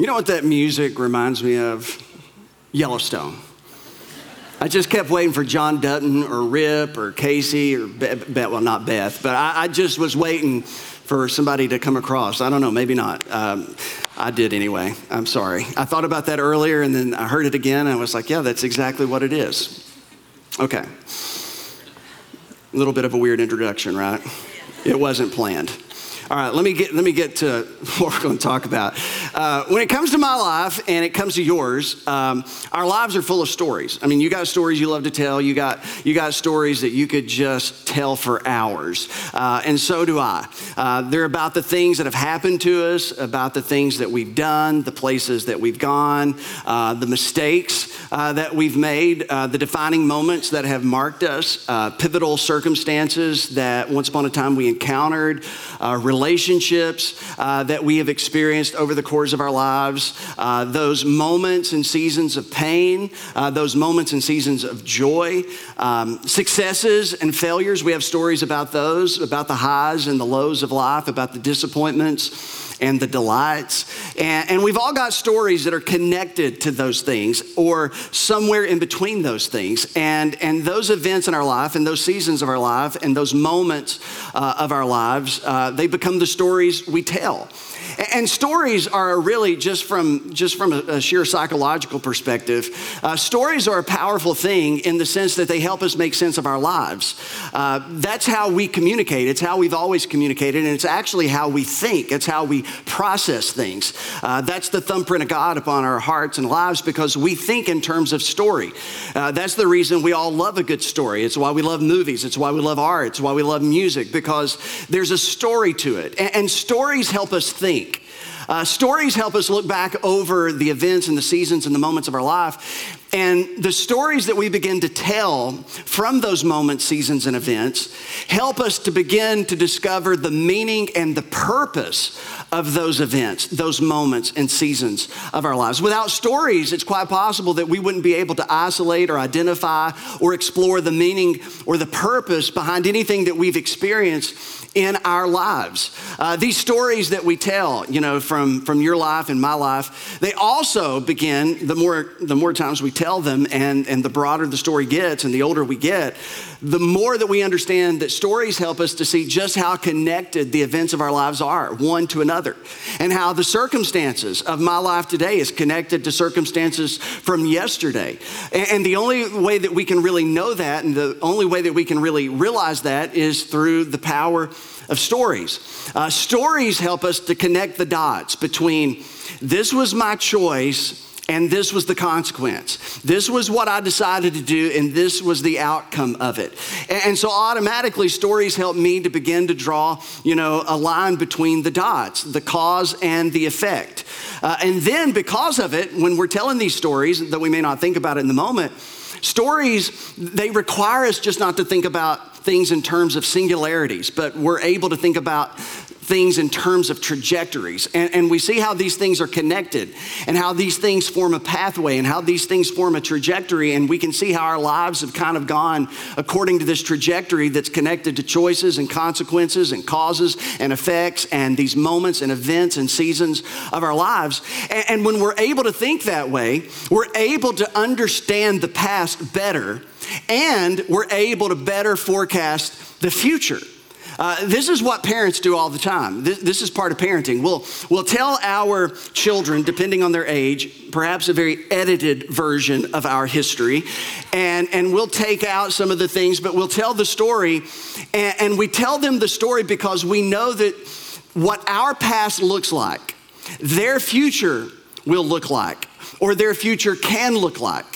You know what that music reminds me of? Yellowstone. I just kept waiting for John Dutton or Rip or Kayce or Beth, well, not Beth, but I, I, just was waiting for somebody to come across. I don't know, maybe not. Um, I did anyway. I'm sorry. I thought about that earlier and then I heard it again and I was like, yeah, that's exactly what it is. Okay. A little bit of a weird introduction, right? It wasn't planned. All right, let me get, let me get to what we're going to talk about. Uh, when it comes to my life and it comes to yours, um, our lives are full of stories. I mean, you got stories you love to tell. You got, you got stories that you could just tell for hours. Uh, and so do I. Uh, they're about the things that have happened to us, about the things that we've done, the places that we've gone, uh, the mistakes uh, that we've made, the defining moments that have marked us, pivotal circumstances that once upon a time we encountered, relationships that we have experienced over the course of our lives, uh, those moments and seasons of pain, uh, those moments and seasons of joy, um, successes and failures. We have stories about those, about the highs and the lows of life, about the disappointments and the delights. And, and, we've all got stories that are connected to those things or somewhere in between those things. And, and those events in our life and those seasons of our life and those moments uh, of our lives, uh, they become the stories we tell. And stories are really just from just from a, sheer psychological perspective. Uh, stories are a powerful thing in the sense that they help us make sense of our lives. Uh, that's how we communicate. It's how we've always communicated, and it's actually how we think. It's how we process things. Uh, that's the thumbprint of God upon our hearts and lives because we think in terms of story. Uh, that's the reason we all love a good story. It's why we love movies. It's why we love art. It's why we love music because there's a story to it, and, and stories help us think. Uh, stories help us look back over the events and the seasons and the moments of our life. And the stories that we begin to tell from those moments, seasons, and events help us to begin to discover the meaning and the purpose of those events, those moments and seasons of our lives. Without stories, it's quite possible that we wouldn't be able to isolate or identify or explore the meaning or the purpose behind anything that we've experienced in our lives. Uh, these stories that we tell, you know, from, from your life and my life, they also begin, the more, the more times we tell them and, and the broader the story gets and the older we get, the more that we understand that stories help us to see just how connected the events of our lives are, one to another, and how the circumstances of my life today is connected to circumstances from yesterday. And the only way that we can really know that, and the only way that we can really realize that, is through the power of stories. Uh, stories help us to connect the dots between this was my choice and this was the consequence. This was what I decided to do, and this was the outcome of it. And so automatically, stories help me to begin to draw, you know, a line between the dots, the cause and the effect. Uh, and then, because of it, when we're telling these stories, that we may not think about it in the moment, stories, they require us just not to think about things in terms of singularities, but we're able to think about things in terms of trajectories. And, and, we see how these things are connected and how these things form a pathway and how these things form a trajectory. And we can see how our lives have kind of gone according to this trajectory that's connected to choices and consequences and causes and effects and these moments and events and seasons of our lives. And, and when we're able to think that way, we're able to understand the past better and we're able to better forecast the future. Uh, this is what parents do all the time. This, this, is part of parenting. We'll, we'll tell our children, depending on their age, perhaps a very edited version of our history, and, and we'll take out some of the things, but we'll tell the story. And, and we tell them the story because we know that what our past looks like, their future will look like, or their future can look like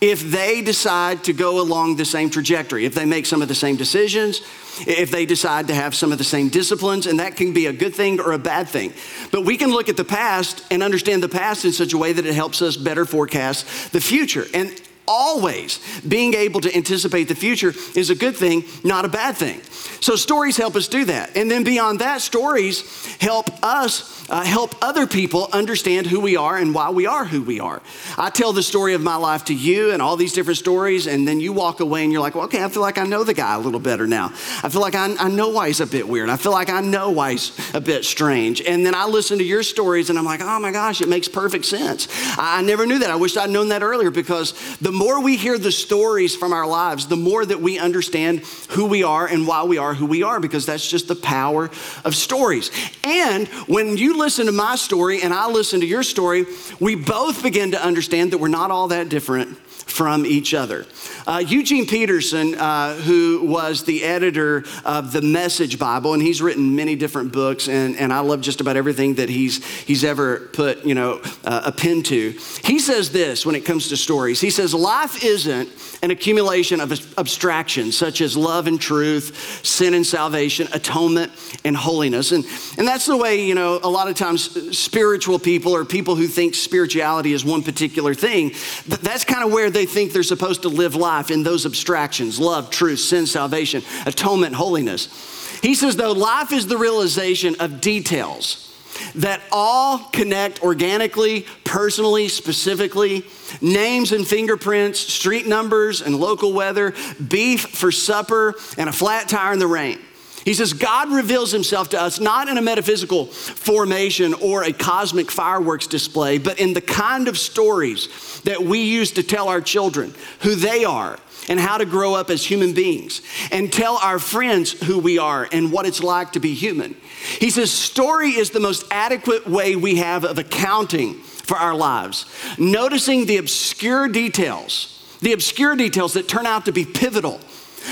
if they decide to go along the same trajectory, if they make some of the same decisions, if they decide to have some of the same disciplines, and that can be a good thing or a bad thing. But we can look at the past and understand the past in such a way that it helps us better forecast the future. And always being able to anticipate the future is a good thing, not a bad thing. So stories help us do that. And then beyond that, stories help us uh, help other people understand who we are and why we are who we are. I tell the story of my life to you and all these different stories, and then you walk away and you're like, well, okay, I feel like I know the guy a little better now. I feel like I, I know why he's a bit weird. I feel like I know why he's a bit strange. And then I listen to your stories and I'm like, oh my gosh, it makes perfect sense. I, I never knew that. I wish I'd known that earlier because the more we hear the stories from our lives, the more that we understand who we are and why we are who we are, because that's just the power of stories. And when you listen to my story and I listen to your story, we both begin to understand that we're not all that different from each other. Uh, Eugene Peterson, uh, who was the editor of the Message Bible, and he's written many different books, and, and I love just about everything that he's, he's ever put, you know, uh, a pen to. He says this when it comes to stories. He says, life isn't an accumulation of abstractions such as love and truth, sin and salvation, atonement and holiness. And, and that's the way, you know, a lot of times spiritual people or people who think spirituality is one particular thing, that's kind of where they think they're supposed to live life in those abstractions love, truth, sin, salvation, atonement, holiness. He says, though, life is the realization of details that all connect organically, personally, specifically. Names and fingerprints, street numbers and local weather, beef for supper, and a flat tire in the rain. He says, God reveals himself to us not in a metaphysical formation or a cosmic fireworks display, but in the kind of stories that we use to tell our children who they are and how to grow up as human beings and tell our friends who we are and what it's like to be human. He says, story is the most adequate way we have of accounting for our lives, noticing the obscure details, the obscure details that turn out to be pivotal,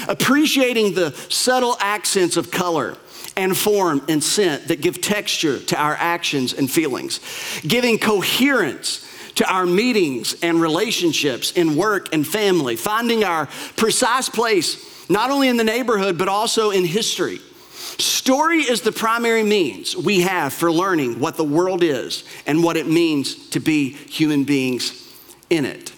appreciating the subtle accents of color and form and scent that give texture to our actions and feelings, giving coherence to our meetings and relationships in work and family, finding our precise place, not only in the neighborhood, but also in history. Story is the primary means we have for learning what the world is and what it means to be human beings in it.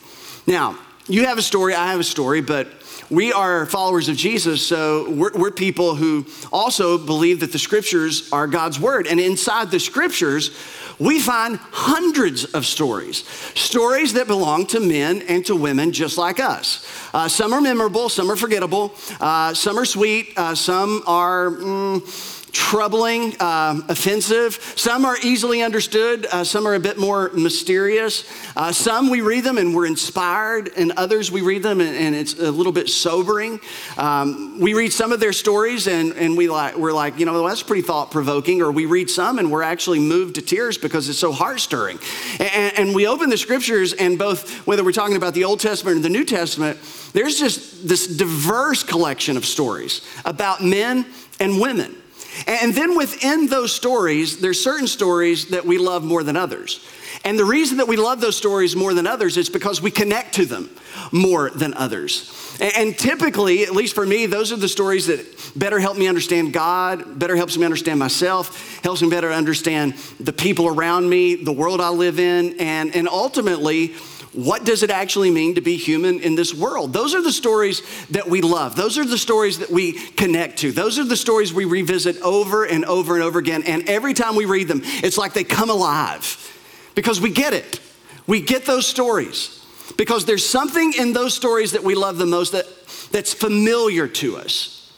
Now, you have a story, I have a story, but we are followers of Jesus, so we're, we're, people who also believe that the scriptures are God's word. And inside the scriptures, we find hundreds of stories, stories that belong to men and to women just like us. Uh, some are memorable, some are forgettable, uh, some are sweet, uh, some are. Mm, troubling, uh, offensive. Some are easily understood, uh, some are a bit more mysterious. Uh, some we read them and we're inspired, and others we read them and, and it's a little bit sobering. Um, we read some of their stories and, and we like, we're like, you know, well, that's pretty thought provoking, or we read some and we're actually moved to tears because it's so heart stirring. And, and we open the scriptures, and both, whether we're talking about the Old Testament or the New Testament, there's just this diverse collection of stories about men and women. And then within those stories, there's certain stories that we love more than others. And the reason that we love those stories more than others is because we connect to them more than others. And typically, at least for me, those are the stories that better help me understand God, better helps me understand myself, helps me better understand the people around me, the world I live in, and, and ultimately, what does it actually mean to be human in this world? Those are the stories that we love. Those are the stories that we connect to. Those are the stories we revisit over and over and over again. And every time we read them, it's like they come alive because we get it. We get those stories because there's something in those stories that we love the most that, that's familiar to us.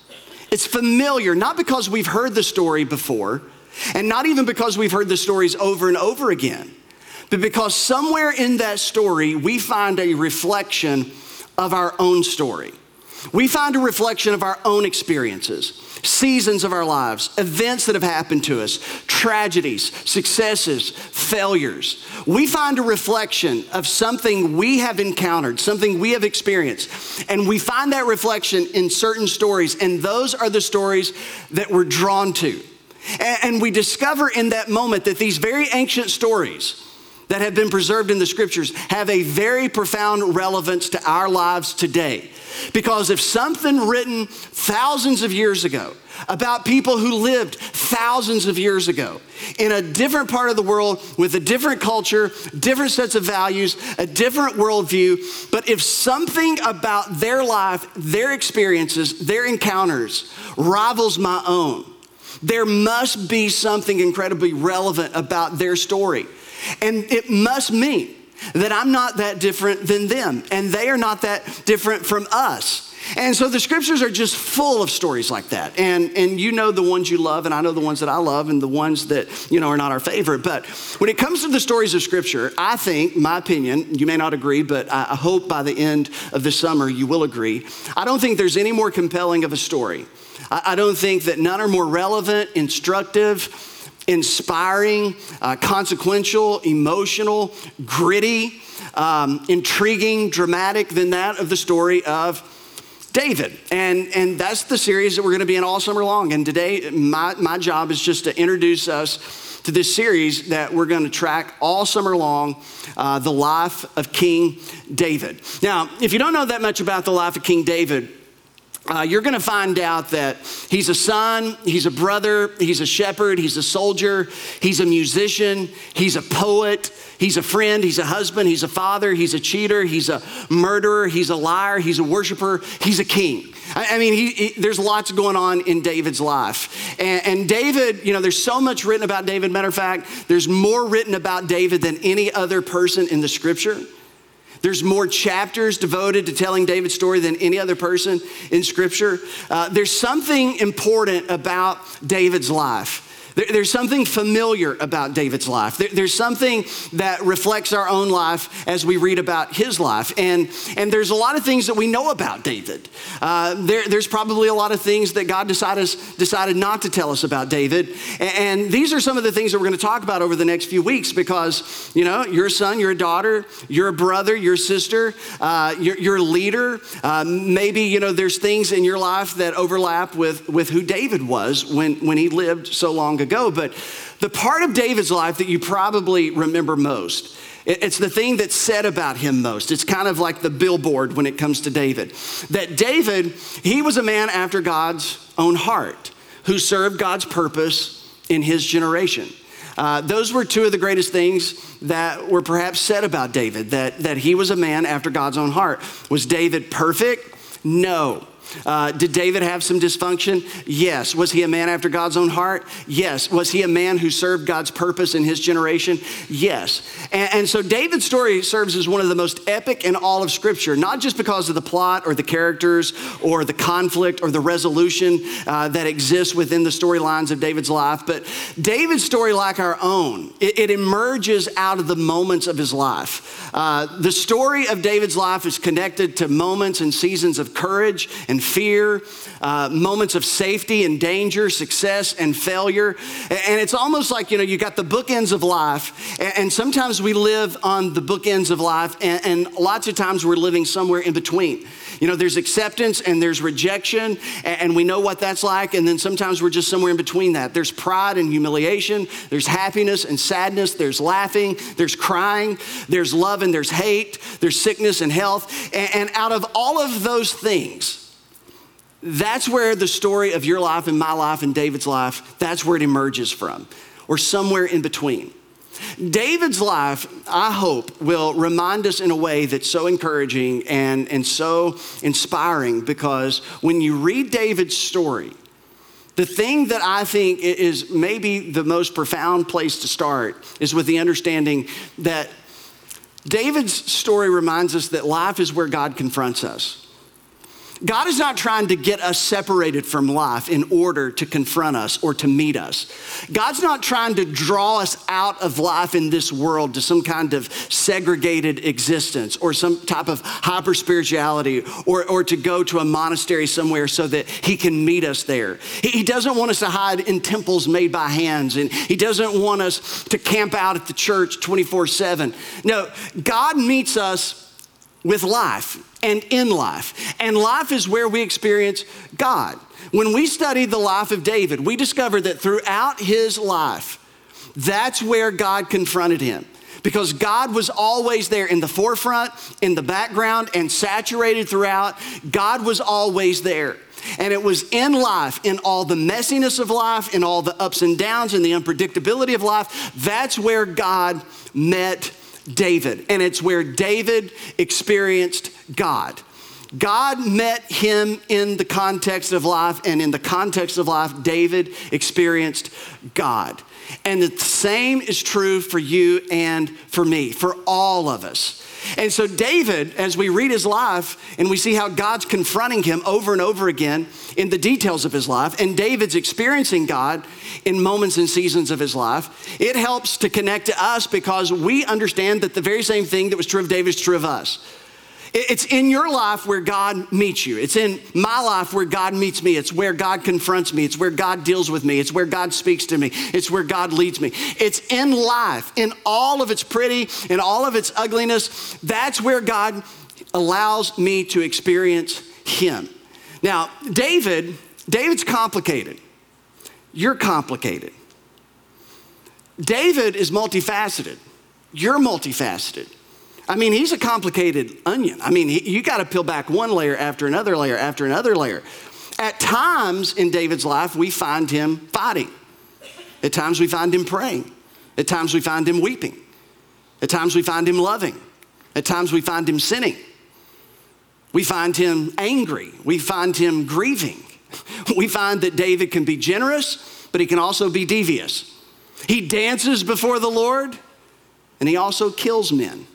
It's familiar, not because we've heard the story before, and not even because we've heard the stories over and over again but because somewhere in that story we find a reflection of our own story. We find a reflection of our own experiences, seasons of our lives, events that have happened to us, tragedies, successes, failures. We find a reflection of something we have encountered, something we have experienced. And we find that reflection in certain stories, and those are the stories that we're drawn to. And we discover in that moment that these very ancient stories, that have been preserved in the scriptures have a very profound relevance to our lives today. Because if something written thousands of years ago about people who lived thousands of years ago in a different part of the world with a different culture, different sets of values, a different worldview. But if something about their life, their experiences, their encounters rivals my own, there must be something incredibly relevant about their story. And it must mean that I'm not that different than them, and they are not that different from us. And so the scriptures are just full of stories like that. And, and you know the ones you love, and I know the ones that I love, and the ones that, you know, are not our favorite. But when it comes to the stories of scripture, I think, my opinion, you may not agree, but I hope by the end of the summer you will agree. I don't think there's any more compelling of a story. I, I don't think that none are more relevant, instructive, inspiring, uh, consequential, emotional, gritty, um, intriguing, dramatic than that of the story of David. And, and that's the series that we're going to be in all summer long. And today, my, my job is just to introduce us to this series that we're going to track all summer long uh, the life of King David. Now, if you don't know that much about the life of King David, uh, you're going to find out that he's a son, he's a brother, he's a shepherd, he's a soldier, he's a musician, he's a poet, he's a friend, he's a husband, he's a father, he's a cheater, he's a murderer, he's a liar, he's a worshiper, he's a king. I, I mean, he, he, there's lots going on in David's life. And, and David, you know, there's so much written about David. Matter of fact, there's more written about David than any other person in the scripture. There's more chapters devoted to telling David's story than any other person in Scripture. Uh, there's something important about David's life. There's something familiar about David's life. There's something that reflects our own life as we read about his life. And, and there's a lot of things that we know about David. Uh, there, there's probably a lot of things that God decided, decided not to tell us about David. And, these are some of the things that we're going to talk about over the next few weeks because, you know, you're son, you're daughter, you're brother, you're sister, uh, you're, you're, leader. Uh, maybe, you know, there's things in your life that overlap with, with who David was when, when he lived so long ago. But the part of David's life that you probably remember most, it's the thing that's said about him most. It's kind of like the billboard when it comes to David. That David, he was a man after God's own heart who served God's purpose in his generation. Uh, those were two of the greatest things that were perhaps said about David, that, that he was a man after God's own heart. Was David perfect? No. Uh, did David have some dysfunction? Yes. Was he a man after God's own heart? Yes. Was he a man who served God's purpose in his generation? Yes. And, and, so David's story serves as one of the most epic in all of Scripture, not just because of the plot or the characters or the conflict or the resolution uh, that exists within the storylines of David's life, but David's story, like our own, it, it emerges out of the moments of his life. Uh, the story of David's life is connected to moments and seasons of courage and fear, uh, moments of safety and danger, success and failure. And it's almost like, you know, you got the bookends of life, and sometimes we live on the bookends of life, and, and lots of times we're living somewhere in between. You know, there's acceptance and there's rejection, and we know what that's like, and then sometimes we're just somewhere in between that. There's pride and humiliation, there's happiness and sadness, there's laughing, there's crying, there's love and there's hate, there's sickness and health. And out of all of those things, that's where the story of your life and my life and David's life, that's where it emerges from, or somewhere in between. David's life, I hope, will remind us in a way that's so encouraging and, and so inspiring because when you read David's story, the thing that I think is maybe the most profound place to start is with the understanding that David's story reminds us that life is where God confronts us. God is not trying to get us separated from life in order to confront us or to meet us. God's not trying to draw us out of life in this world to some kind of segregated existence or some type of hyper spirituality or, or to go to a monastery somewhere so that He can meet us there. He doesn't want us to hide in temples made by hands and He doesn't want us to camp out at the church 24 7. No, God meets us with life and in life. And life is where we experience God. When we study the life of David, we discover that throughout his life, that's where God confronted him. because God was always there in the forefront, in the background, and saturated throughout. God was always there. And it was in life, in all the messiness of life, in all the ups and downs, and the unpredictability of life, that's where God met David. And it's where David experienced God. God met him in the context of life, and in the context of life, David experienced God. And the same is true for you and for me, for all of us. And so, David, as we read his life and we see how God's confronting him over and over again in the details of his life, and David's experiencing God in moments and seasons of his life, it helps to connect to us because we understand that the very same thing that was true of David is true of us. It's in your life where God meets you. It's in my life where God meets me. It's where God confronts me. It's where God deals with me. It's where God speaks to me. It's where God leads me. It's in life, in all of its pretty, in all of its ugliness. That's where God allows me to experience Him. Now, David, David's complicated. You're complicated. David is multifaceted. You're multifaceted. I mean, he's a complicated onion. I mean, he, you got to peel back one layer after another layer after another layer. At times in David's life, we find him fighting. At times, we find him praying. At times, we find him weeping. At times, we find him loving. At times, we find him sinning. We find him angry. We find him grieving. We find that David can be generous, but he can also be devious. He dances before the Lord, and he also kills men.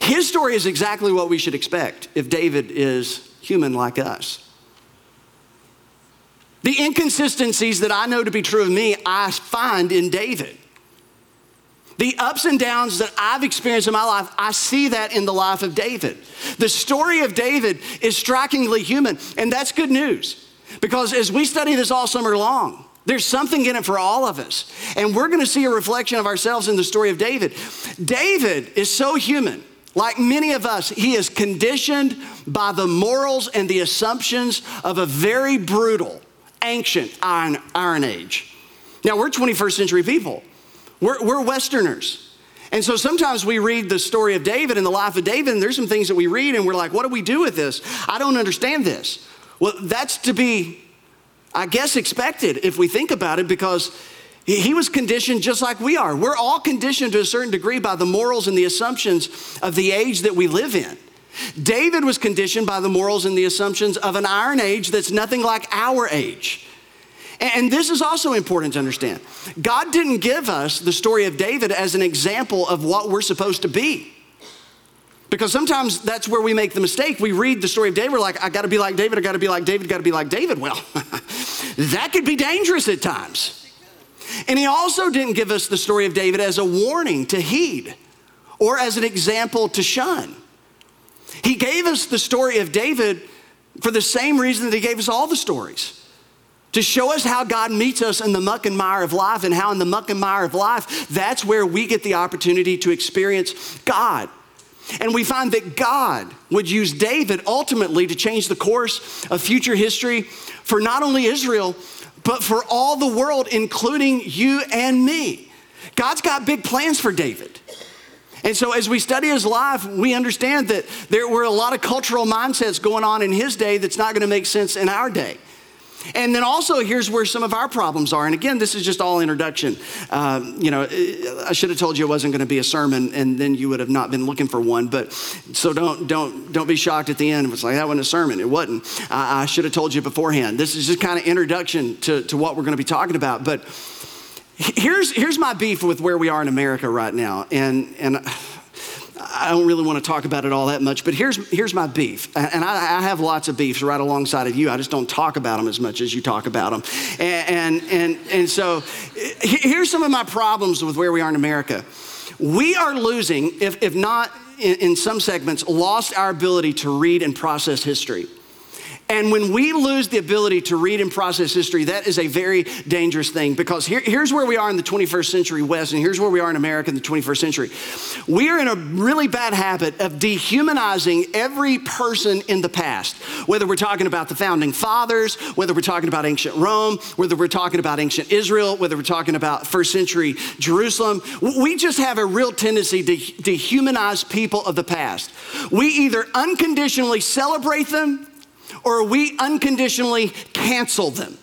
His story is exactly what we should expect if David is human like us. The inconsistencies that I know to be true of me, I find in David. The ups and downs that I've experienced in my life, I see that in the life of David. The story of David is strikingly human, and that's good news because as we study this all summer long, there's something in it for all of us. And we're going to see a reflection of ourselves in the story of David. David is so human like many of us, he is conditioned by the morals and the assumptions of a very brutal, ancient Iron, iron Age. Now, we're 21st century people, we're, we're Westerners. And so sometimes we read the story of David and the life of David, and there's some things that we read and we're like, what do we do with this? I don't understand this. Well, that's to be, I guess, expected if we think about it because he was conditioned just like we are. We're all conditioned to a certain degree by the morals and the assumptions of the age that we live in. David was conditioned by the morals and the assumptions of an iron age that's nothing like our age. And this is also important to understand. God didn't give us the story of David as an example of what we're supposed to be. Because sometimes that's where we make the mistake. We read the story of David, we're like, I gotta be like David, I gotta be like David, gotta be like David. Well, that could be dangerous at times. And he also didn't give us the story of David as a warning to heed or as an example to shun. He gave us the story of David for the same reason that he gave us all the stories to show us how God meets us in the muck and mire of life, and how in the muck and mire of life, that's where we get the opportunity to experience God. And we find that God would use David ultimately to change the course of future history for not only Israel, but for all the world, including you and me. God's got big plans for David. And so, as we study his life, we understand that there were a lot of cultural mindsets going on in his day that's not going to make sense in our day. And then also, here's where some of our problems are. And again, this is just all introduction. Um, you know, I should have told you it wasn't going to be a sermon, and then you would have not been looking for one. But so don't don't don't be shocked at the end. It was like that wasn't a sermon. It wasn't. I, I should have told you beforehand. This is just kind of introduction to, to what we're going to be talking about. But here's here's my beef with where we are in America right now, and and I don't really want to talk about it all that much, but here's, here's my beef. And I, I, have lots of beefs right alongside of you. I just don't talk about them as much as you talk about them. And, and, and, and so here's some of my problems with where we are in America. We are losing, if, if not in, in some segments, lost our ability to read and process history. And when we lose the ability to read and process history, that is a very dangerous thing because here, here's where we are in the 21st century West, and here's where we are in America in the 21st century. We are in a really bad habit of dehumanizing every person in the past, whether we're talking about the founding fathers, whether we're talking about ancient Rome, whether we're talking about ancient Israel, whether we're talking about first century Jerusalem. We just have a real tendency to dehumanize people of the past. We either unconditionally celebrate them or we unconditionally cancel them.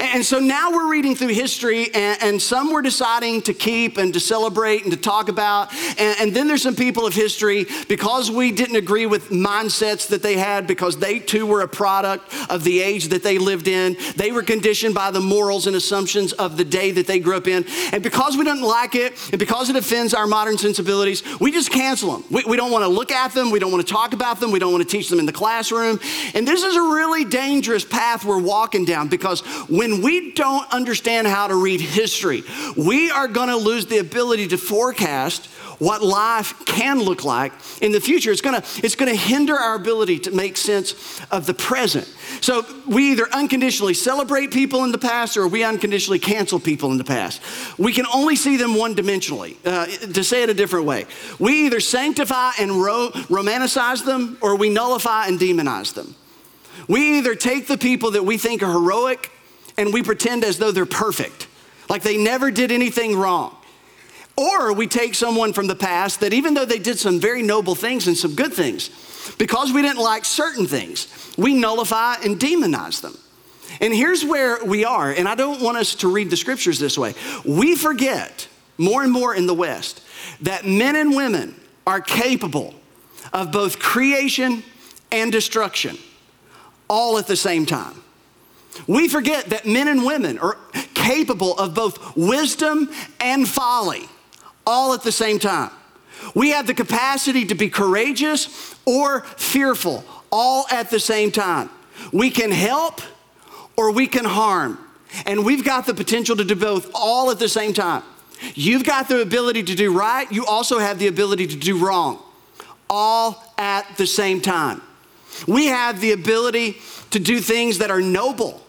And so now we're reading through history, and, and, some we're deciding to keep and to celebrate and to talk about. And, and, then there's some people of history, because we didn't agree with mindsets that they had, because they too were a product of the age that they lived in. They were conditioned by the morals and assumptions of the day that they grew up in. And because we don't like it, and because it offends our modern sensibilities, we just cancel them. We, we don't want to look at them, we don't want to talk about them, we don't want to teach them in the classroom. And this is a really dangerous path we're walking down because when we don't understand how to read history, we are going to lose the ability to forecast what life can look like in the future. It's gonna, it's gonna hinder our ability to make sense of the present. So we either unconditionally celebrate people in the past or we unconditionally cancel people in the past. We can only see them one dimensionally. Uh, to say it a different way, we either sanctify and ro- romanticize them or we nullify and demonize them. We either take the people that we think are heroic and we pretend as though they're perfect, like they never did anything wrong. Or we take someone from the past that even though they did some very noble things and some good things, because we didn't like certain things, we nullify and demonize them. And here's where we are, and I don't want us to read the scriptures this way. We forget more and more in the West that men and women are capable of both creation and destruction all at the same time. We forget that men and women are capable of both wisdom and folly all at the same time. We have the capacity to be courageous or fearful all at the same time. We can help or we can harm. And we've got the potential to do both all at the same time. You've got the ability to do right, you also have the ability to do wrong, all at the same time. We have the ability to do things that are noble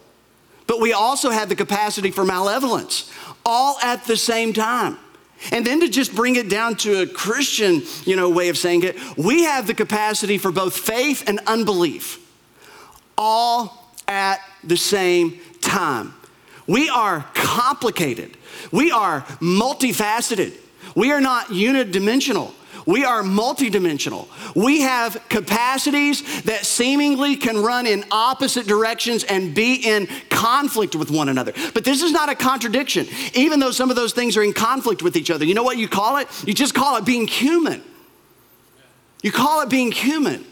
but we also have the capacity for malevolence, all at the same time. And then to just bring it down to a Christian, you know, way of saying it, we have the capacity for both faith and unbelief, all at the same time. We are complicated. We are multifaceted. We are not unidimensional. We are multidimensional. We have capacities that seemingly can run in opposite directions and be in conflict with one another. But this is not a contradiction, even though some of those things are in conflict with each other. You know what you call it? You just call it being human. You call it being human.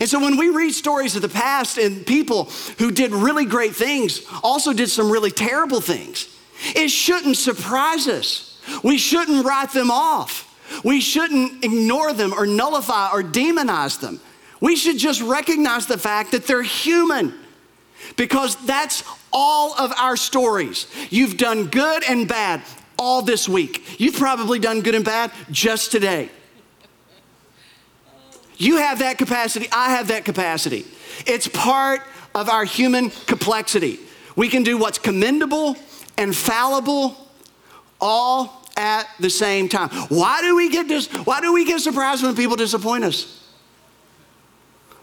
And so when we read stories of the past and people who did really great things also did some really terrible things, it shouldn't surprise us. We shouldn't write them off. We shouldn't ignore them or nullify or demonize them. We should just recognize the fact that they're human because that's all of our stories. You've done good and bad all this week. You've probably done good and bad just today. You have that capacity, I have that capacity. It's part of our human complexity. We can do what's commendable and fallible all at the same time. Why do we get dis- why do we get surprised when people disappoint us?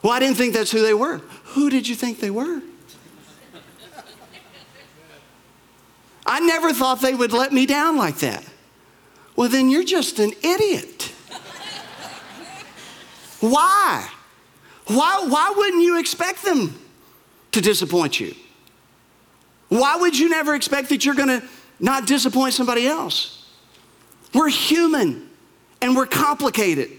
Well, I didn't think that's who they were. Who did you think they were? I never thought they would let me down like that. Well, then you're just an idiot. why? Why, why wouldn't you expect them to disappoint you? Why would you never expect that you're going to not disappoint somebody else? We're human and we're complicated,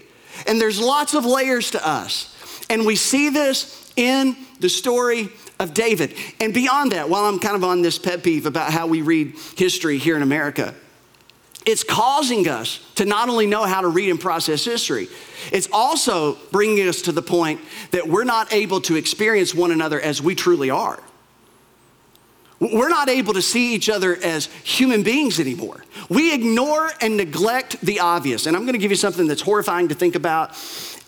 and there's lots of layers to us. And we see this in the story of David. And beyond that, while I'm kind of on this pet peeve about how we read history here in America, it's causing us to not only know how to read and process history, it's also bringing us to the point that we're not able to experience one another as we truly are. We're not able to see each other as human beings anymore. We ignore and neglect the obvious. And I'm going to give you something that's horrifying to think about.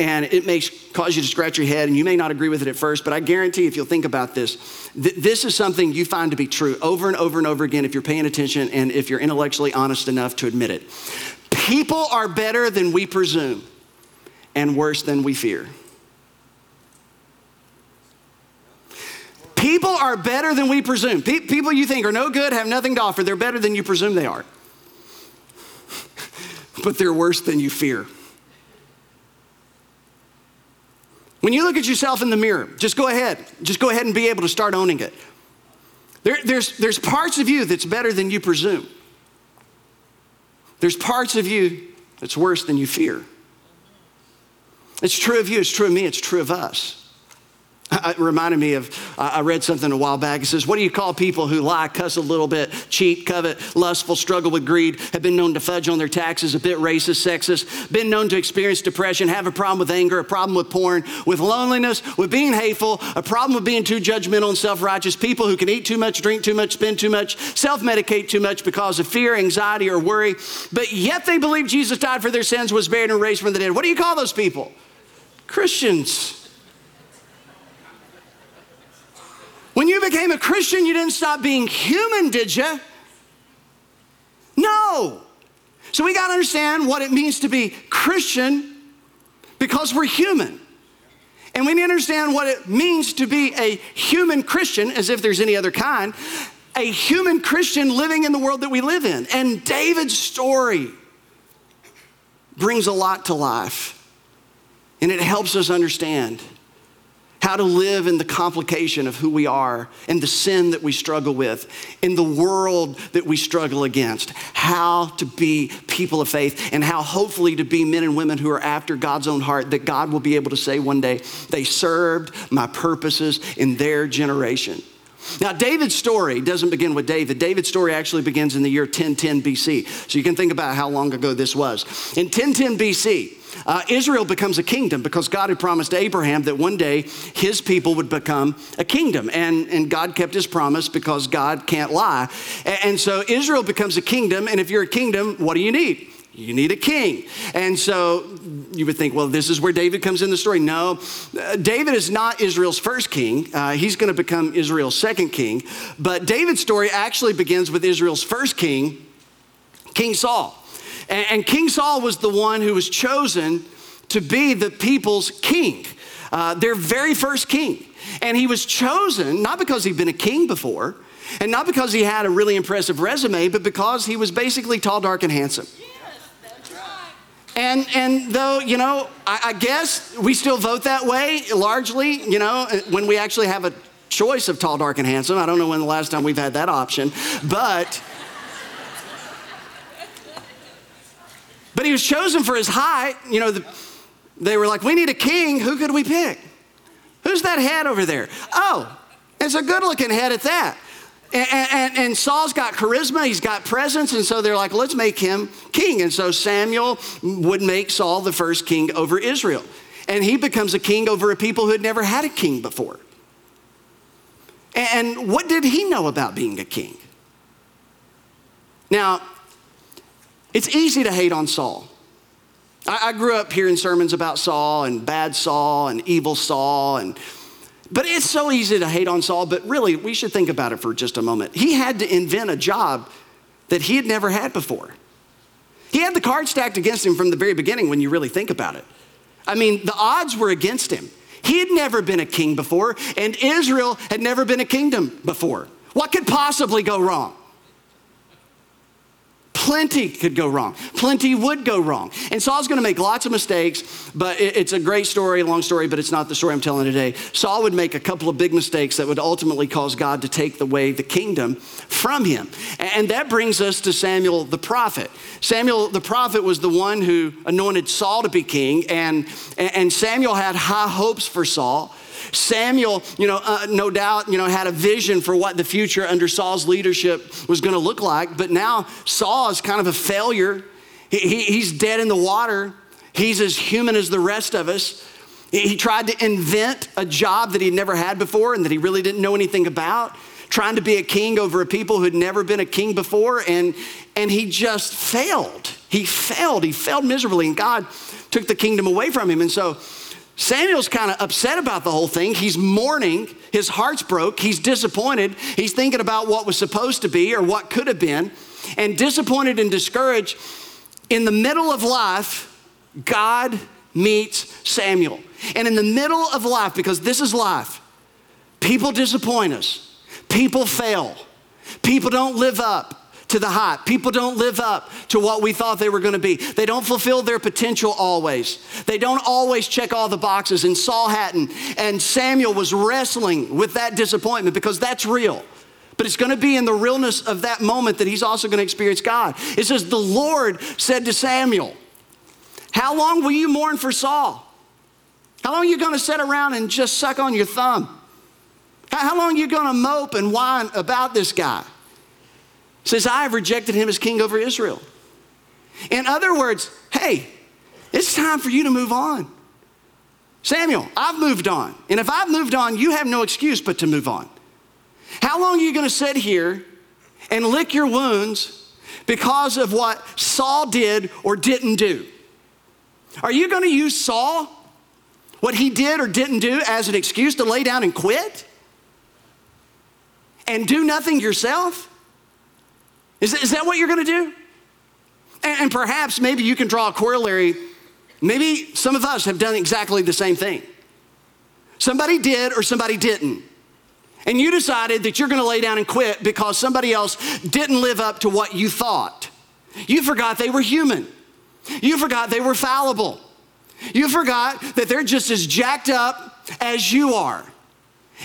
and it may cause you to scratch your head, and you may not agree with it at first, but I guarantee if you'll think about this, th- this is something you find to be true over and over and over again if you're paying attention and if you're intellectually honest enough to admit it. People are better than we presume and worse than we fear. People are better than we presume. Pe- people you think are no good, have nothing to offer, they're better than you presume they are. but they're worse than you fear. When you look at yourself in the mirror, just go ahead. Just go ahead and be able to start owning it. There, there's, there's parts of you that's better than you presume. There's parts of you that's worse than you fear. It's true of you, it's true of me, it's true of us. It reminded me of, I read something a while back. It says, What do you call people who lie, cuss a little bit, cheat, covet, lustful, struggle with greed, have been known to fudge on their taxes, a bit racist, sexist, been known to experience depression, have a problem with anger, a problem with porn, with loneliness, with being hateful, a problem with being too judgmental and self righteous, people who can eat too much, drink too much, spend too much, self medicate too much because of fear, anxiety, or worry, but yet they believe Jesus died for their sins, was buried, and raised from the dead. What do you call those people? Christians. When you became a Christian, you didn't stop being human, did you? No. So we got to understand what it means to be Christian because we're human. And we need to understand what it means to be a human Christian, as if there's any other kind, a human Christian living in the world that we live in. And David's story brings a lot to life, and it helps us understand how to live in the complication of who we are and the sin that we struggle with, in the world that we struggle against, how to be people of faith, and how hopefully to be men and women who are after God's own heart, that God will be able to say one day, they served my purposes in their generation. Now, David's story doesn't begin with David. David's story actually begins in the year 1010 BC. So you can think about how long ago this was. In 1010 BC, uh, Israel becomes a kingdom because God had promised Abraham that one day his people would become a kingdom. And, and God kept his promise because God can't lie. And, and so Israel becomes a kingdom. And if you're a kingdom, what do you need? You need a king. And so you would think, well, this is where David comes in the story. No, uh, David is not Israel's first king. Uh, he's going to become Israel's second king. But David's story actually begins with Israel's first king, King Saul. And, and King Saul was the one who was chosen to be the people's king, uh, their very first king. And he was chosen not because he'd been a king before, and not because he had a really impressive resume, but because he was basically tall, dark, and handsome. And, and though, you know, I, I, guess we still vote that way largely, you know, when we actually have a choice of tall, dark, and handsome. I don't know when the last time we've had that option, but. But he was chosen for his height. You know, the, they were like, we need a king. Who could we pick? Who's that head over there? Oh, it's a good looking head at that. And, and, and, Saul's got charisma, he's got presence, and so they're like, let's make him king. And so Samuel would make Saul the first king over Israel. And he becomes a king over a people who had never had a king before. And what did he know about being a king? Now, it's easy to hate on Saul. I, I grew up hearing sermons about Saul and bad Saul and evil Saul and but it's so easy to hate on Saul, but really, we should think about it for just a moment. He had to invent a job that he had never had before. He had the cards stacked against him from the very beginning when you really think about it. I mean, the odds were against him. He had never been a king before, and Israel had never been a kingdom before. What could possibly go wrong? Plenty could go wrong. Plenty would go wrong. And Saul's going to make lots of mistakes, but it's a great story, long story, but it's not the story I'm telling today. Saul would make a couple of big mistakes that would ultimately cause God to take away the kingdom from him. And that brings us to Samuel the prophet. Samuel the prophet was the one who anointed Saul to be king, and, and Samuel had high hopes for Saul. Samuel, you know, uh, no doubt, you know, had a vision for what the future under Saul's leadership was going to look like. But now Saul is kind of a failure. He, he, he's dead in the water. He's as human as the rest of us. He tried to invent a job that he'd never had before and that he really didn't know anything about. trying to be a king over a people who had never been a king before, and, and he just failed. He failed. He failed miserably, and God took the kingdom away from him. And so Samuel's kind of upset about the whole thing. He's mourning. His heart's broke. He's disappointed. He's thinking about what was supposed to be or what could have been. And disappointed and discouraged, in the middle of life, God meets Samuel. And in the middle of life, because this is life, people disappoint us, people fail, people don't live up to the hype. People don't live up to what we thought they were going to be. They don't fulfill their potential always. They don't always check all the boxes. And Saul hadn't. And Samuel was wrestling with that disappointment because that's real. But it's going to be in the realness of that moment that he's also going to experience God. It says, The Lord said to Samuel, How long will you mourn for Saul? How long are you going to sit around and just suck on your thumb? How long are you going to mope and whine about this guy? Says, I have rejected him as king over Israel. In other words, hey, it's time for you to move on. Samuel, I've moved on. And if I've moved on, you have no excuse but to move on. How long are you going to sit here and lick your wounds because of what Saul did or didn't do? Are you going to use Saul, what he did or didn't do, as an excuse to lay down and quit? And do nothing yourself? Is, is that what you're going to do? And, and perhaps maybe you can draw a corollary. Maybe some of us have done exactly the same thing. Somebody did or somebody didn't. And you decided that you're going to lay down and quit because somebody else didn't live up to what you thought. You forgot they were human. You forgot they were fallible. You forgot that they're just as jacked up as you are.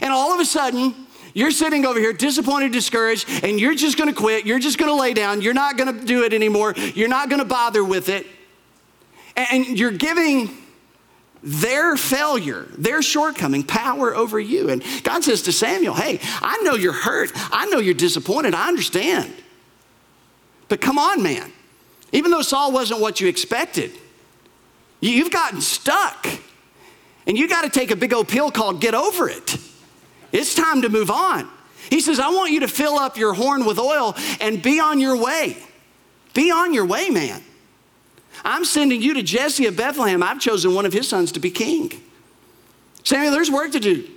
And all of a sudden, you're sitting over here disappointed, discouraged, and you're just going to quit. You're just going to lay down. You're not going to do it anymore. You're not going to bother with it. And you're giving their failure, their shortcoming, power over you. And God says to Samuel, Hey, I know you're hurt. I know you're disappointed. I understand. But come on, man. Even though Saul wasn't what you expected, you've gotten stuck. And you got to take a big old pill called get over it. It's time to move on. He says, I want you to fill up your horn with oil and be on your way. Be on your way, man. I'm sending you to Jesse of Bethlehem. I've chosen one of his sons to be king. Samuel, there's work to do.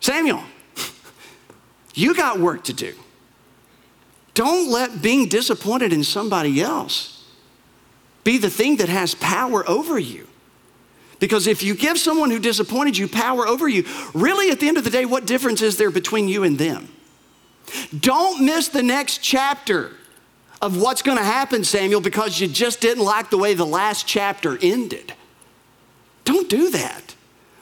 Samuel, you got work to do. Don't let being disappointed in somebody else be the thing that has power over you. Because if you give someone who disappointed you power over you, really at the end of the day, what difference is there between you and them? Don't miss the next chapter of what's going to happen, Samuel, because you just didn't like the way the last chapter ended. Don't do that.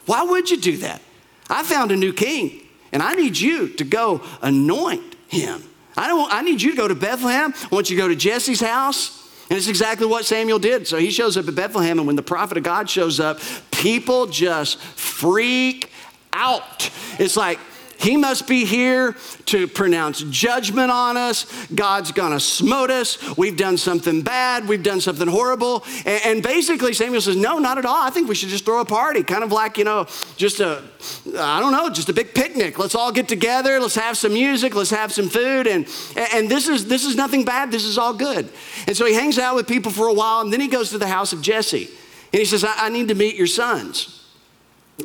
Why would you do that? I found a new king, and I need you to go anoint him. I, don't, I need you to go to Bethlehem. I want you to go to Jesse's house. And it's exactly what Samuel did. So he shows up at Bethlehem, and when the prophet of God shows up, people just freak out. It's like, he must be here to pronounce judgment on us. God's gonna smote us. We've done something bad. We've done something horrible. And, and, basically, Samuel says, No, not at all. I think we should just throw a party, kind of like, you know, just a, I don't know, just a big picnic. Let's all get together. Let's have some music. Let's have some food. And, and this, is, this is nothing bad. This is all good. And so he hangs out with people for a while, and then he goes to the house of Jesse. And he says, I, I need to meet your sons.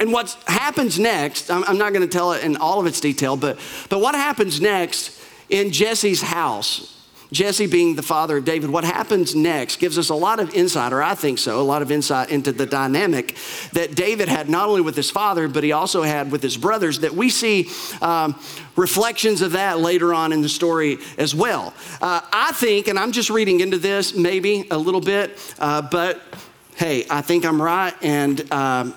And what happens next, I'm, I'm not going to tell it in all of its detail, but, but what happens next in Jesse's house, Jesse being the father of David, what happens next gives us a lot of insight, or I think so, a lot of insight into the dynamic that David had not only with his father, but he also had with his brothers, that we see um, reflections of that later on in the story as well. Uh, I think, and I'm just reading into this maybe a little bit, uh, but hey, I think I'm right, and um,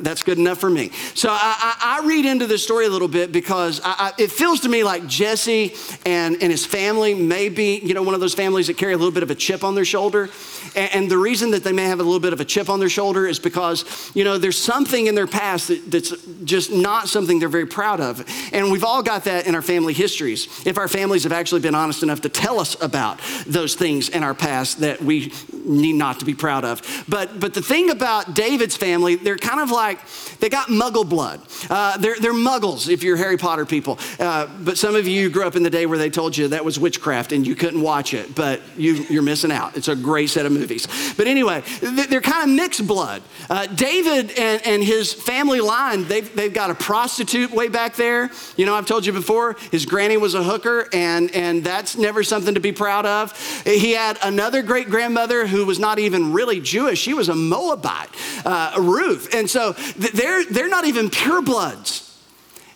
that's good enough for me. So I, I, I, read into this story a little bit because I, it feels to me like Jesse and, and his family may be, you know, one of those families that carry a little bit of a chip on their shoulder. And, and, the reason that they may have a little bit of a chip on their shoulder is because, you know, there's something in their past that, that's just not something they're very proud of. And we've all got that in our family histories. If our families have actually been honest enough to tell us about those things in our past that we need not to be proud of. But, but the thing about David's family, they're kind of like, like, they got muggle blood. Uh, they're, they're muggles if you're Harry Potter people. Uh, but some of you grew up in the day where they told you that was witchcraft and you couldn't watch it, but you, you're missing out. It's a great set of movies. But anyway, they're kind of mixed blood. Uh, David and, and his family line, they've, they've got a prostitute way back there. You know, I've told you before, his granny was a hooker, and, and that's never something to be proud of. He had another great grandmother who was not even really Jewish, she was a Moabite, uh, Ruth. And so they're, they're not even purebloods.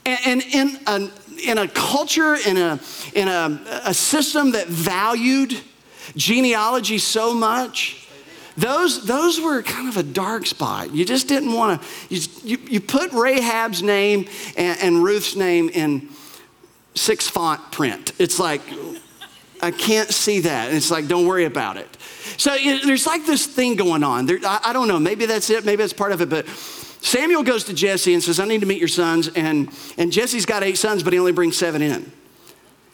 And, and in, a, in a culture, in, a, in a, a system that valued genealogy so much, those, those were kind of a dark spot. You just didn't want to, you, you, you, put Rahab's name and, and Ruth's name in six font print. It's like, I can't see that. And it's like, don't worry about it. So it, there's like this thing going on. There, I, I don't know, maybe that's it, maybe that's part of it, but Samuel goes to Jesse and says, I need to meet your sons. And, and Jesse's got eight sons, but he only brings seven in.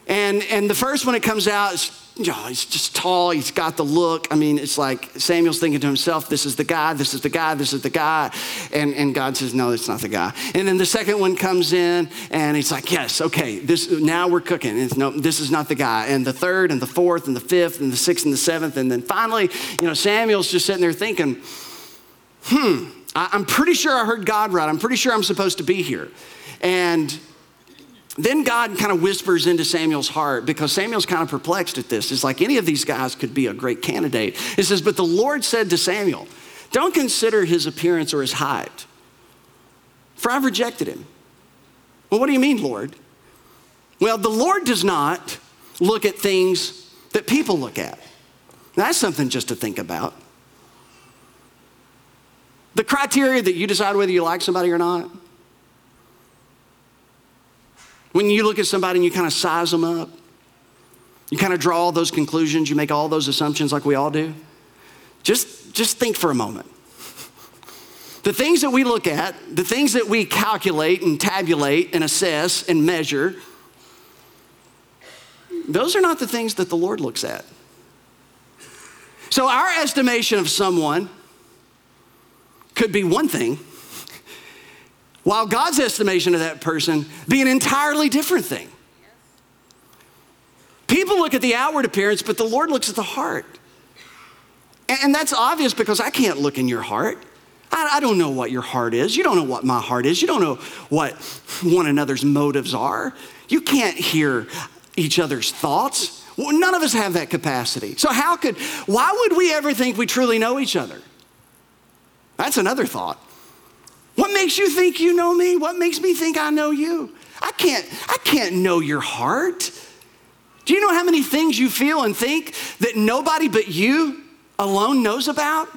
And, and the first one that comes out is, you know, he's just tall, he's got the look. I mean, it's like Samuel's thinking to himself, this is the guy, this is the guy, this is the guy. And, and God says, no, it's not the guy. And then the second one comes in and he's like, yes, okay, this, now we're cooking. It's, no, this is not the guy. And the third and the fourth and the fifth and the sixth and the seventh. And then finally, you know, Samuel's just sitting there thinking, hmm, I, I'm pretty sure I heard God right. I'm pretty sure I'm supposed to be here. And then God kind of whispers into Samuel's heart because Samuel's kind of perplexed at this. It's like any of these guys could be a great candidate. It says, But the Lord said to Samuel, Don't consider his appearance or his height, for I've rejected him. Well, what do you mean, Lord? Well, the Lord does not look at things that people look at. That's something just to think about. The criteria that you decide whether you like somebody or not when you look at somebody and you kind of size them up, you kind of draw all those conclusions, you make all those assumptions like we all do. Just, just think for a moment. The things that we look at, the things that we calculate and tabulate and assess and measure, those are not the things that the Lord looks at. So, our estimation of someone could be one thing, while God's estimation of that person be an entirely different thing. People look at the outward appearance, but the Lord looks at the heart. And that's obvious because I can't look in your heart. I, don't know what your heart is. You don't know what my heart is. You don't know what one another's motives are. You can't hear each other's thoughts. None of us have that capacity. So, how could, why would we ever think we truly know each other? That's another thought. What makes you think you know me? What makes me think I know you? I can't, I can't know your heart. Do you know how many things you feel and think that nobody but you alone knows about?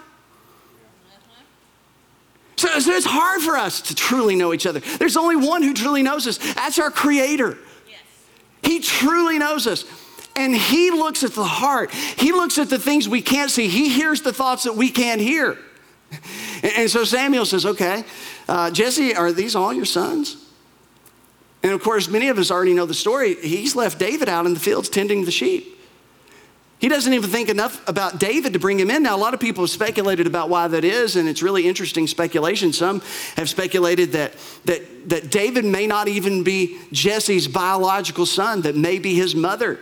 So, so, it's hard for us to truly know each other. There's only one who truly knows us. That's our Creator. Yes. He truly knows us. And He looks at the heart, He looks at the things we can't see, He hears the thoughts that we can't hear. And so Samuel says, Okay, uh, Jesse, are these all your sons? And of course, many of us already know the story. He's left David out in the fields tending the sheep. He doesn't even think enough about David to bring him in. Now, a lot of people have speculated about why that is, and it's really interesting speculation. Some have speculated that, that, that David may not even be Jesse's biological son, that may be his mother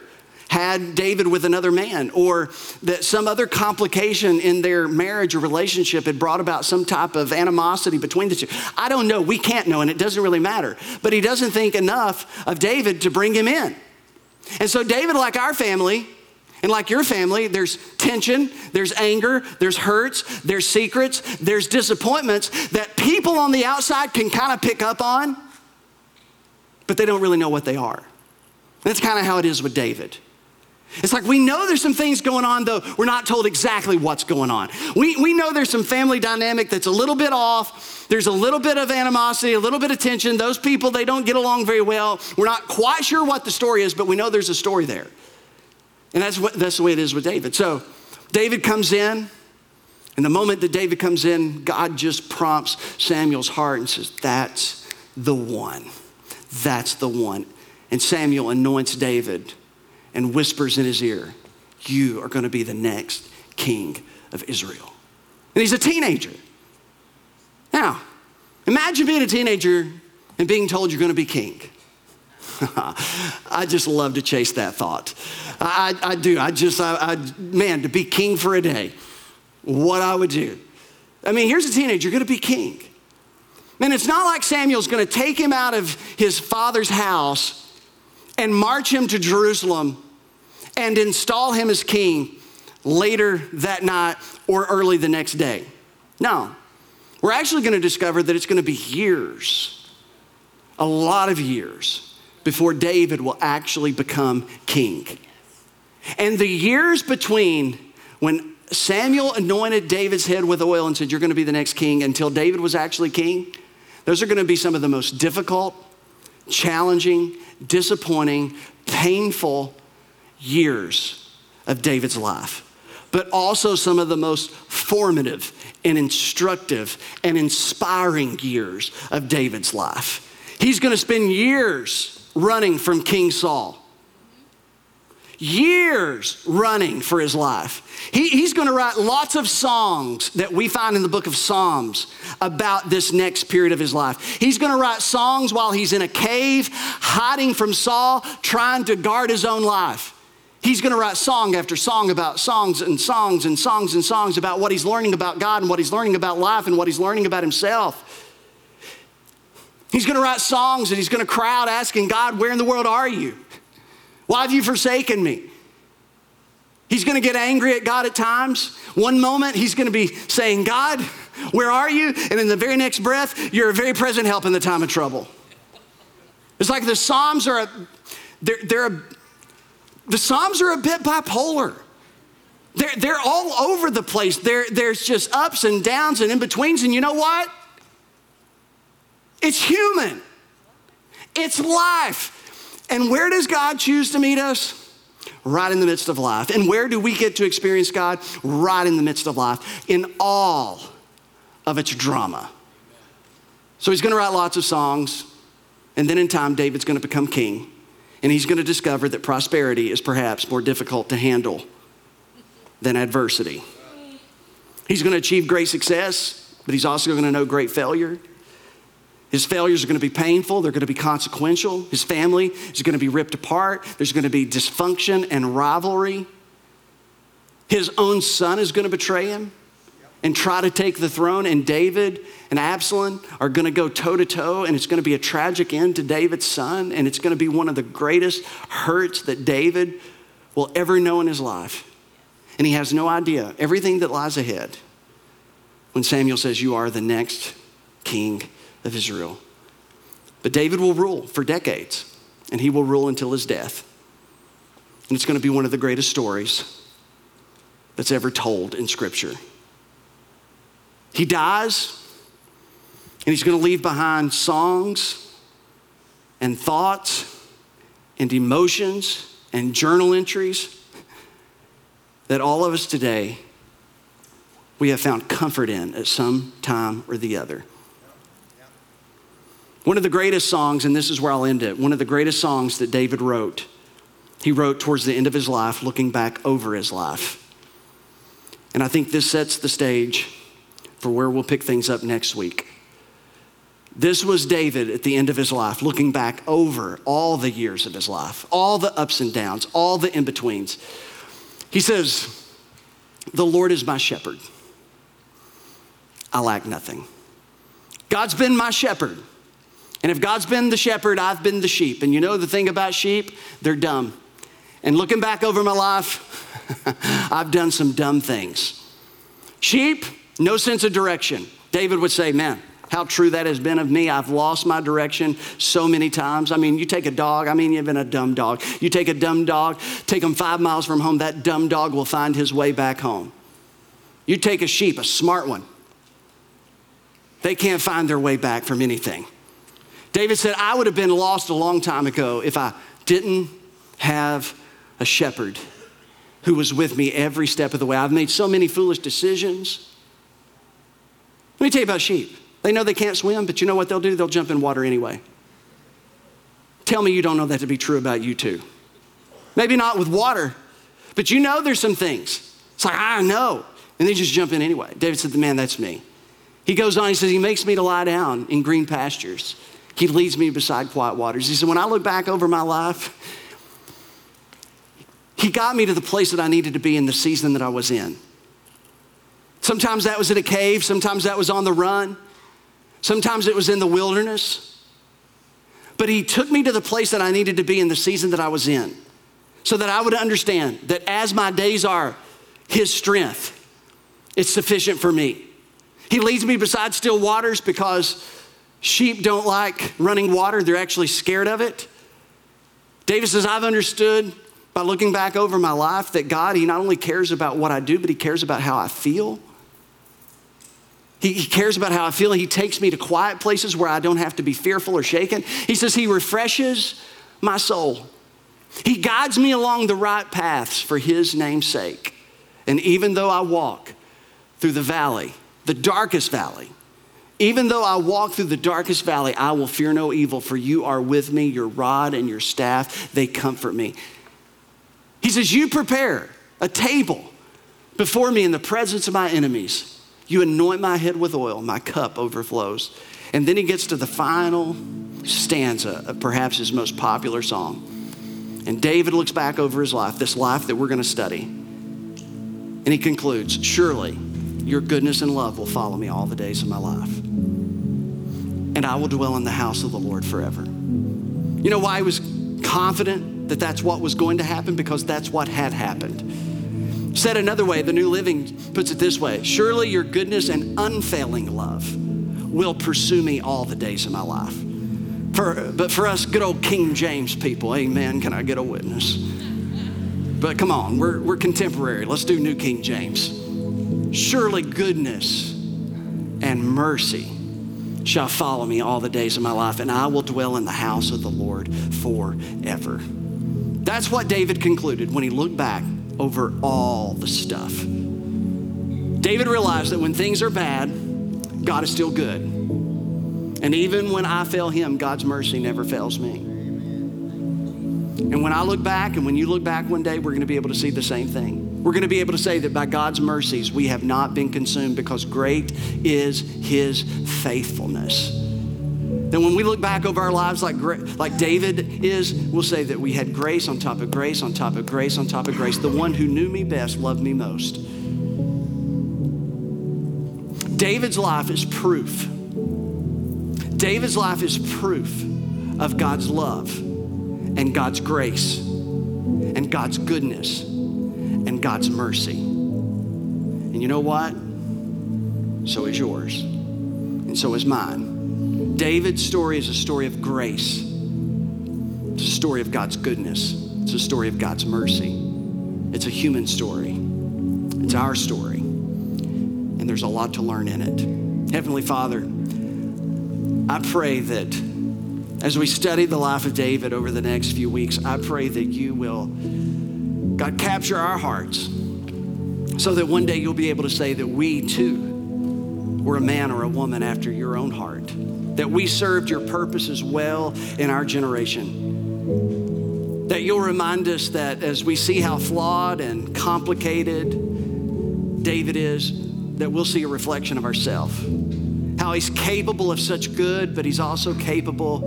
had David with another man, or that some other complication in their marriage or relationship had brought about some type of animosity between the two. I don't know. We can't know, and it doesn't really matter. But he doesn't think enough of David to bring him in. And so, David, like our family, and like your family, there's tension, there's anger, there's hurts, there's secrets, there's disappointments that people on the outside can kind of pick up on, but they don't really know what they are. That's kind of how it is with David. It's like we know there's some things going on, though we're not told exactly what's going on. We, we know there's some family dynamic that's a little bit off. There's a little bit of animosity, a little bit of tension. Those people, they don't get along very well. We're not quite sure what the story is, but we know there's a story there. And that's, what, that's the way it is with David. So David comes in, and the moment that David comes in, God just prompts Samuel's heart and says, That's the one. That's the one. And Samuel anoints David and whispers in his ear, You are going to be the next king of Israel. And he's a teenager. Now, Imagine being a teenager and being told you're going to be king. I just love to chase that thought. I, I do. I just, I, I, man, to be king for a day, what I would do. I mean, here's a teenager, you're going to be king. Man, it's not like Samuel's going to take him out of his father's house and march him to Jerusalem and install him as king later that night or early the next day. No, we're actually going to discover that it's going to be years, a lot of years, before David will actually become king. And the years between when Samuel anointed David's head with oil and said, You're going to be the next king, until David was actually king, those are going to be some of the most difficult, challenging, disappointing, painful years of David's life, but also some of the most formative and instructive and inspiring years of David's life. He's going to spend years running from King Saul years running for his life. He, he's going to write lots of songs that we find in the book of Psalms about this next period of his life. He's going to write songs while he's in a cave, hiding from Saul, trying to guard his own life. He's going to write song after song about songs and songs and songs and songs about what he's learning about God and what he's learning about life and what he's learning about himself. He's going to write songs and he's going to cry out asking God, Where in the world are you? Why have you forsaken me? He's going to get angry at God at times. One moment, he's going to be saying, God, where are you? And in the very next breath, you're a very present help in the time of trouble. It's like the Psalms are, a, they're, they're a, the Psalms are a bit bipolar. They're, they're all over the place. There, there's just ups and downs and in betweens. And you know what? It's human, it's life. And where does God choose to meet us? Right in the midst of life. And where do we get to experience God? Right in the midst of life, in all of its drama. So he's going to write lots of songs, and then in time, David's going to become king, and he's going to discover that prosperity is perhaps more difficult to handle than adversity. He's going to achieve great success, but he's also going to know great failure. His failures are going to be painful, they're going to be consequential. His family is going to be ripped apart, there's going to be dysfunction and rivalry. His own son is going to betray him and try to take the throne, and David and Absalom are going to go toe to toe, and it's going to be a tragic end to David's son, and it's going to be one of the greatest hurts that David will ever know in his life. And he has no idea everything that lies ahead when Samuel says, You are the next king of Israel. But David will rule for decades, and he will rule until his death. And it's going to be one of the greatest stories that's ever told in Scripture. He dies, and he's going to leave behind songs and thoughts and emotions and journal entries that all of us today we have found comfort in at some time or the other. One of the greatest songs, and this is where I'll end it, one of the greatest songs that David wrote, he wrote towards the end of his life, looking back over his life. And I think this sets the stage for where we'll pick things up next week. This was David at the end of his life, looking back over all the years of his life, all the ups and downs, all the in betweens. He says, The Lord is my shepherd. I lack nothing. God's been my shepherd. And if God's been the shepherd, I've been the sheep. And you know the thing about sheep? They're dumb. And looking back over my life, I've done some dumb things. Sheep, no sense of direction. David would say, Man, how true that has been of me. I've lost my direction so many times. I mean, you take a dog, I mean, you've been a dumb dog. You take a dumb dog, take him five miles from home, that dumb dog will find his way back home. You take a sheep, a smart one, they can't find their way back from anything. David said, I would have been lost a long time ago if I didn't have a shepherd who was with me every step of the way. I've made so many foolish decisions. Let me tell you about sheep. They know they can't swim, but you know what they'll do? They'll jump in water anyway. Tell me you don't know that to be true about you too. Maybe not with water, but you know there's some things. It's like, I know. And they just jump in anyway. David said, The Man, that's me. He goes on, he says, He makes me to lie down in green pastures. He leads me beside quiet waters. He said, When I look back over my life, He got me to the place that I needed to be in the season that I was in. Sometimes that was in a cave, sometimes that was on the run, sometimes it was in the wilderness. But He took me to the place that I needed to be in the season that I was in so that I would understand that as my days are, His strength, it's sufficient for me. He leads me beside still waters because sheep don't like running water, they're actually scared of it. David says, I've understood by looking back over my life that God, He not only cares about what I do, but He cares about how I feel. He, he, cares about how I feel. He takes me to quiet places where I don't have to be fearful or shaken. He says He refreshes my soul. He guides me along the right paths for His name's sake. And even though I walk through the valley, the darkest valley, even though I walk through the darkest valley, I will fear no evil, for you are with me, your rod and your staff, they comfort me. He says, You prepare a table before me in the presence of my enemies. You anoint my head with oil, my cup overflows. And then he gets to the final stanza of perhaps his most popular song. And David looks back over his life, this life that we're going to study. And he concludes Surely your goodness and love will follow me all the days of my life. And I will dwell in the house of the Lord forever. You know why I was confident that that's what was going to happen? Because that's what had happened. Said another way, the New Living puts it this way Surely your goodness and unfailing love will pursue me all the days of my life. For, but for us good old King James people, amen, can I get a witness? But come on, we're, we're contemporary. Let's do New King James. Surely goodness and mercy shall follow me all the days of my life, and I will dwell in the house of the Lord forever. That's what David concluded when he looked back over all the stuff. David realized that when things are bad, God is still good. And even when I fail him, God's mercy never fails me. And when I look back, and when you look back one day, we're going to be able to see the same thing. We're going to be able to say that by God's mercies, we have not been consumed because great is his faithfulness. Then when we look back over our lives like, like David is, we'll say that we had grace on top of grace on top of grace on top of grace. The one who knew me best loved me most. David's life is proof. David's life is proof of God's love and God's grace and God's goodness and God's mercy. And you know what? So is yours, and so is mine. David's story is a story of grace, it's a story of God's goodness, it's a story of God's mercy. It's a human story, it's our story, and there's a lot to learn in it. Heavenly Father, I pray that as we study the life of David over the next few weeks, I pray that you will God, capture our hearts so that one day you'll be able to say that we too were a man or a woman after your own heart, that we served your purposes well in our generation. That you'll remind us that as we see how flawed and complicated David is, that we'll see a reflection of ourselves. How he's capable of such good, but he's also capable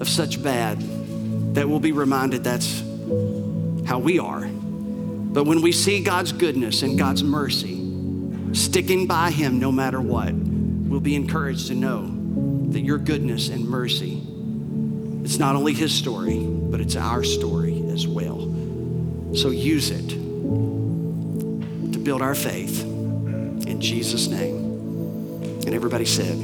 of such bad. That we'll be reminded that's how we are. But when we see God's goodness and God's mercy, sticking by Him no matter what, we'll be encouraged to know that your goodness and mercy, it's not only His story, but it's our story as well. So use it to build our faith in Jesus' name. And everybody said,